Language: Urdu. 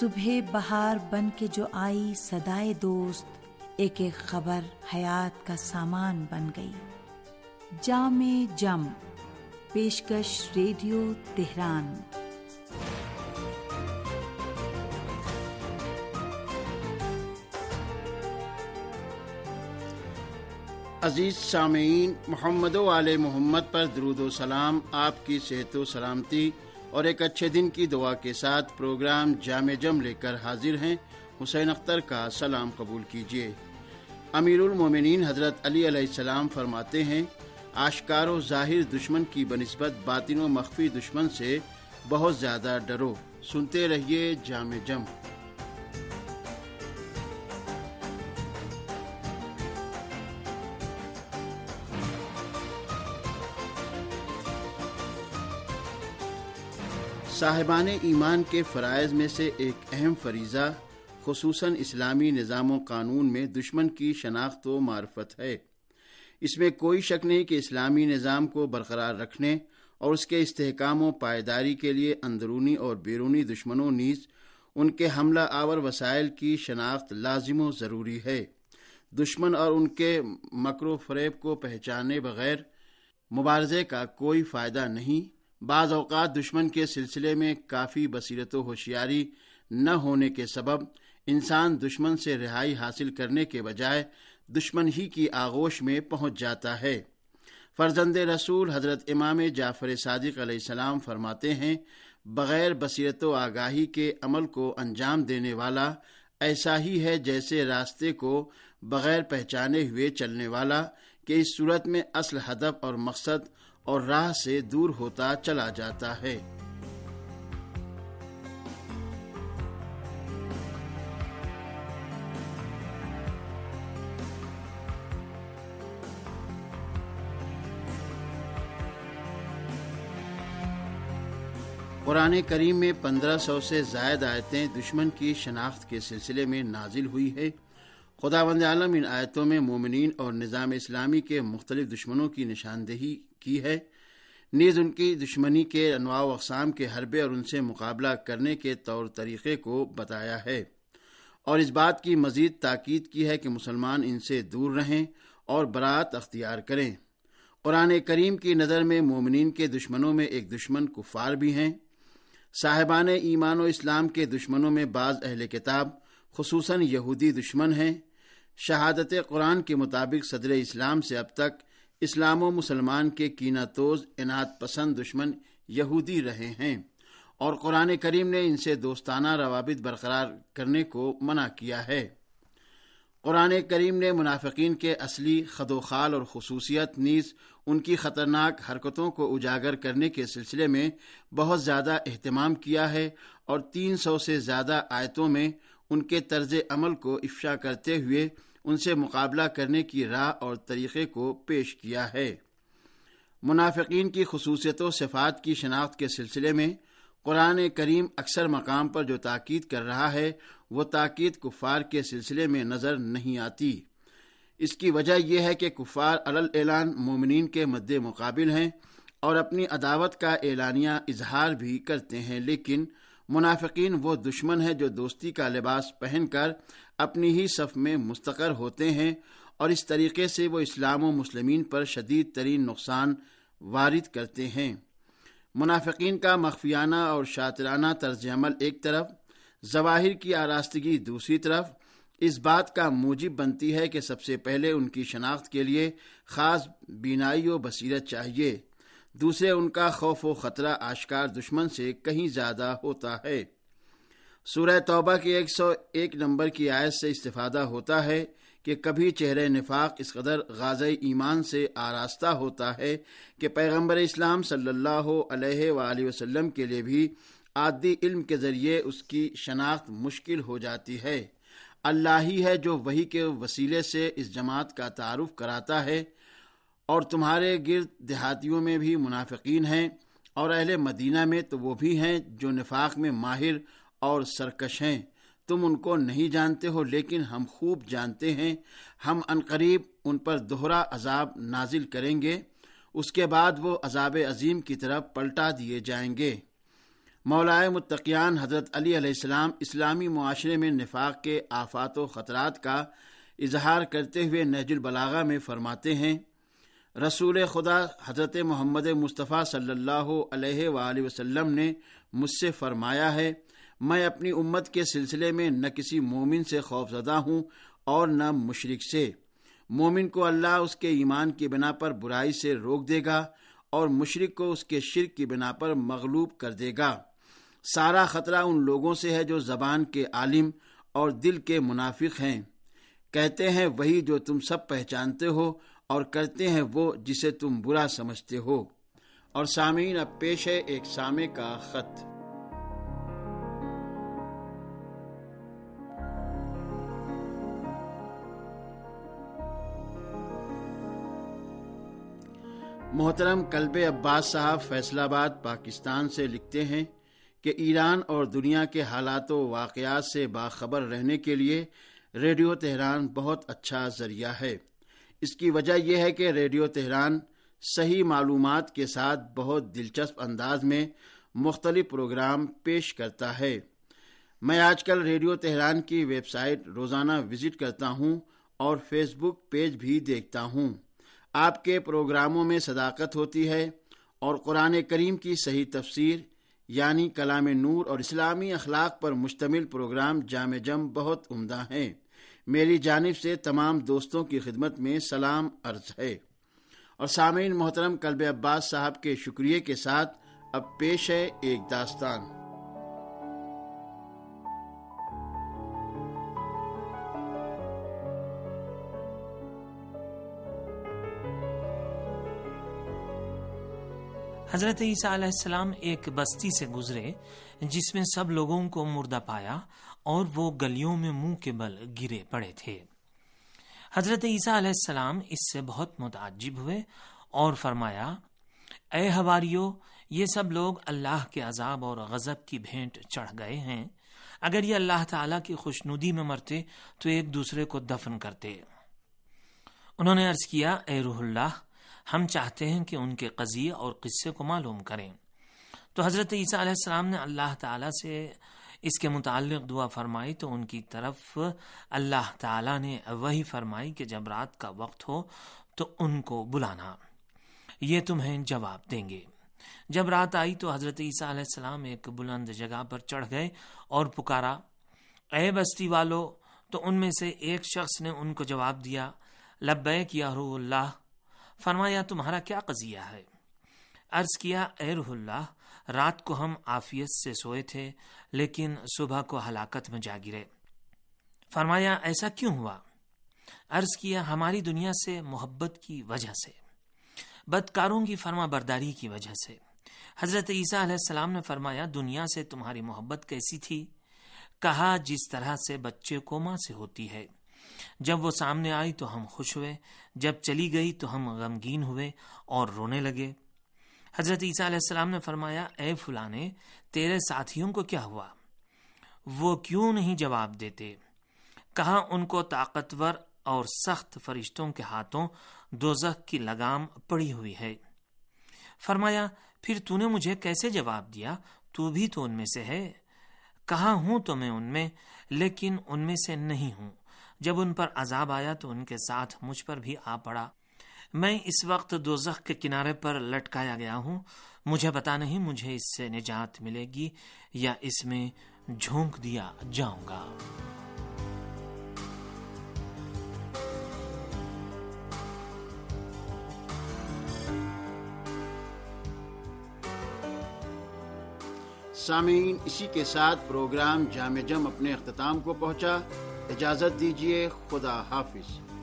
صبح بہار بن کے جو آئی سدائے دوست، ایک ایک خبر حیات کا سامان بن گئی۔ جام جم، پیشکش ریڈیو تہران۔ عزیز سامعین، محمد و علیہ محمد پر درود و سلام، آپ کی صحت و سلامتی۔ اور ایک اچھے دن کی دعا کے ساتھ پروگرام جامع جم لے کر حاضر ہیں، حسین اختر کا سلام قبول کیجیے۔ امیر المومنین حضرت علی علیہ السلام فرماتے ہیں، آشکار و ظاہر دشمن کی بنسبت باطن و مخفی دشمن سے بہت زیادہ ڈرو۔ سنتے رہیے جامع جم۔ صاحبان ایمان کے فرائض میں سے ایک اہم فریضہ خصوصاً اسلامی نظام و قانون میں دشمن کی شناخت و معرفت ہے۔ اس میں کوئی شک نہیں کہ اسلامی نظام کو برقرار رکھنے اور اس کے استحکام و پائیداری کے لیے اندرونی اور بیرونی دشمنوں نیز ان کے حملہ آور وسائل کی شناخت لازم و ضروری ہے۔ دشمن اور ان کے مکر و فریب کو پہچانے بغیر مبارزے کا کوئی فائدہ نہیں۔ بعض اوقات دشمن کے سلسلے میں کافی بصیرت و ہوشیاری نہ ہونے کے سبب انسان دشمن سے رہائی حاصل کرنے کے بجائے دشمن ہی کی آغوش میں پہنچ جاتا ہے۔ فرزند رسول حضرت امام جعفر صادق علیہ السلام فرماتے ہیں، بغیر بصیرت و آگاہی کے عمل کو انجام دینے والا ایسا ہی ہے جیسے راستے کو بغیر پہچانے ہوئے چلنے والا کہ اس صورت میں اصل ہدف اور مقصد اور راہ سے دور ہوتا چلا جاتا ہے۔ قرآن کریم میں پندرہ سو سے زائد آیتیں دشمن کی شناخت کے سلسلے میں نازل ہوئی ہے۔ خدا وند عالم ان آیتوں میں مومنین اور نظام اسلامی کے مختلف دشمنوں کی نشاندہی کی ہے۔ نیز ان کی دشمنی کے انواع و اقسام کے حربے اور ان سے مقابلہ کرنے کے طور طریقے کو بتایا ہے۔ اور اس بات کی مزید تاکید کی ہے کہ مسلمان ان سے دور رہیں اور برات اختیار کریں۔ قرآن کریم کی نظر میں مومنین کے دشمنوں میں ایک دشمن کفار بھی ہیں۔ صاحبان ایمان و اسلام کے دشمنوں میں بعض اہل کتاب خصوصاً یہودی دشمن ہیں، شہادت قرآن کے مطابق صدر اسلام سے اب تک اسلام و مسلمان کے کینہ توز انعت پسند دشمن یہودی رہے ہیں اور قرآن کریم نے ان سے دوستانہ روابط برقرار کرنے کو منع کیا ہے۔ قرآن کریم نے منافقین کے اصلی خد و خال اور خصوصیت نیز ان کی خطرناک حرکتوں کو اجاگر کرنے کے سلسلے میں بہت زیادہ اہتمام کیا ہے اور تین سو سے زیادہ آیتوں میں ان کے طرز عمل کو افشا کرتے ہوئے ان سے مقابلہ کرنے کی راہ اور طریقے کو پیش کیا ہے۔ منافقین کی خصوصیت و صفات کی شناخت کے سلسلے میں قرآن کریم اکثر مقام پر جو تاکید کر رہا ہے، وہ تاکید کفار کے سلسلے میں نظر نہیں آتی۔ اس کی وجہ یہ ہے کہ کفار اعلان مومنین کے مد مقابل ہیں اور اپنی عداوت کا اعلانیہ اظہار بھی کرتے ہیں، لیکن منافقین وہ دشمن ہے جو دوستی کا لباس پہن کر اپنی ہی صف میں مستقر ہوتے ہیں اور اس طریقے سے وہ اسلام و مسلمین پر شدید ترین نقصان وارد کرتے ہیں۔ منافقین کا مخفیانہ اور شاطرانہ طرز عمل ایک طرف، ظواہر کی آراستگی دوسری طرف۔ اس بات کا موجب بنتی ہے کہ سب سے پہلے ان کی شناخت کے لیے خاص بینائی و بصیرت چاہیے۔ دوسرے ان کا خوف و خطرہ آشکار دشمن سے کہیں زیادہ ہوتا ہے۔ سورہ توبہ کی ایک سو ایک نمبر کی آیت سے استفادہ ہوتا ہے کہ کبھی چہرے نفاق اس قدر غاز ایمان سے آراستہ ہوتا ہے کہ پیغمبر اسلام صلی اللہ علیہ وآلہ وسلم کے لیے بھی عادی علم کے ذریعے اس کی شناخت مشکل ہو جاتی ہے۔ اللہ ہی ہے جو وہی کے وسیلے سے اس جماعت کا تعارف کراتا ہے۔ اور تمہارے گرد دیہاتیوں میں بھی منافقین ہیں اور اہل مدینہ میں تو وہ بھی ہیں جو نفاق میں ماہر اور سرکش ہیں۔ تم ان کو نہیں جانتے ہو، لیکن ہم خوب جانتے ہیں۔ ہم انقریب ان پر دوہرا عذاب نازل کریں گے۔ اس کے بعد وہ عذاب عظیم کی طرف پلٹا دیے جائیں گے۔ مولائے متقیان حضرت علی علیہ السلام اسلامی معاشرے میں نفاق کے آفات و خطرات کا اظہار کرتے ہوئے نہج البلاغا میں فرماتے ہیں رسول خدا حضرت محمد مصطفیٰ صلی اللہ علیہ وآلہ وسلم نے مجھ سے فرمایا ہے، میں اپنی امت کے سلسلے میں نہ کسی مومن سے خوف زدہ ہوں اور نہ مشرق سے۔ مومن کو اللہ اس کے ایمان کی بنا پر برائی سے روک دے گا اور مشرق کو اس کے شرک کی بنا پر مغلوب کر دے گا۔ سارا خطرہ ان لوگوں سے ہے جو زبان کے عالم اور دل کے منافق ہیں۔ کہتے ہیں، وہی جو تم سب پہچانتے ہو اور کرتے ہیں وہ جسے تم برا سمجھتے ہو۔ اور سامعین، اب پیش ہے ایک سامع کا خط۔ محترم کلب عباس صاحب فیصلہ آباد، پاکستان سے لکھتے ہیں کہ ایران اور دنیا کے حالات و واقعات سے باخبر رہنے کے لیے ریڈیو تہران بہت اچھا ذریعہ ہے۔ اس کی وجہ یہ ہے کہ ریڈیو تہران صحیح معلومات کے ساتھ بہت دلچسپ انداز میں مختلف پروگرام پیش کرتا ہے۔ میں آج کل ریڈیو تہران کی ویب سائٹ روزانہ وزٹ کرتا ہوں اور فیس بک پیج بھی دیکھتا ہوں۔ آپ کے پروگراموں میں صداقت ہوتی ہے اور قرآن کریم کی صحیح تفسیر یعنی کلام نور اور اسلامی اخلاق پر مشتمل پروگرام جامع جم بہت عمدہ ہیں۔ میری جانب سے تمام دوستوں کی خدمت میں سلام عرض ہے۔ اور سامعین محترم کلب عباس صاحب کے شکریہ کے ساتھ اب پیش ہے ایک داستان۔ حضرت عیسیٰ علیہ السلام ایک بستی سے گزرے، جس میں سب لوگوں کو مردہ پایا اور وہ گلیوں میں منہ کے بل گرے پڑے تھے۔ حضرت عیسیٰ علیہ السلام اس سے بہت متعجب ہوئے اور فرمایا، اے ہواریو یہ سب لوگ اللہ کے عذاب اور غضب کی بھینٹ چڑھ گئے ہیں۔ اگر یہ اللہ تعالی کی خوشنودی میں مرتے تو ایک دوسرے کو دفن کرتے۔ انہوں نے عرض کیا، اے روح اللہ ہم چاہتے ہیں کہ ان کے قضیے اور قصے کو معلوم کریں۔ تو حضرت عیسیٰ علیہ السلام نے اللہ تعالیٰ سے اس کے متعلق دعا فرمائی تو ان کی طرف اللہ تعالیٰ نے وہی فرمائی کہ جب رات کا وقت ہو تو ان کو بلانا۔ یہ تمہیں جواب دیں گے۔ جب رات آئی تو حضرت عیسیٰ علیہ السلام ایک بلند جگہ پر چڑھ گئے اور پکارا، اے بستی والو! تو ان میں سے ایک شخص نے ان کو جواب دیا، لبیک یا روح اللہ! فرمایا، تمہارا کیا قضیہ ہے؟ عرض کیا، اے روح اللہ، رات کو ہم آفیت سے سوئے تھے، لیکن صبح کو ہلاکت میں جا گرے. فرمایا، ایسا کیوں ہوا؟ عرض کیا، ہماری دنیا سے محبت کی وجہ سے، بدکاروں کی فرما برداری کی وجہ سے۔ حضرت عیسیٰ علیہ السلام نے فرمایا، دنیا سے تمہاری محبت کیسی تھی؟ کہا، جس طرح سے بچے کو ماں سے ہوتی ہے جب وہ سامنے آئی تو ہم خوش ہوئے، جب چلی گئی تو ہم غمگین ہوئے اور رونے لگے۔ حضرت عیسیٰ علیہ السلام نے فرمایا، اے فلانے، تیرے ساتھیوں کو کیا ہوا؟ وہ کیوں نہیں جواب دیتے؟ کہاں ان کو طاقتور اور سخت فرشتوں کے ہاتھوں دوزخ کی لگام پڑی ہوئی ہے؟ فرمایا، پھر تو نے مجھے کیسے جواب دیا؟ تو بھی تو ان میں سے ہے۔ کہاں ہوں تو میں ان میں، لیکن ان میں سے نہیں ہوں۔ جب ان پر عذاب آیا تو ان کے ساتھ مجھ پر بھی آ پڑا۔ میں اس وقت دو کے کنارے پر لٹکایا گیا ہوں۔ مجھے پتا نہیں مجھے اس سے نجات ملے گی یا اس میں جھونک دیا جاؤں گا۔ سامعین، اسی کے ساتھ پروگرام جامع جم اپنے اختتام کو پہنچا۔ اجازت دیجیے خدا حافظ۔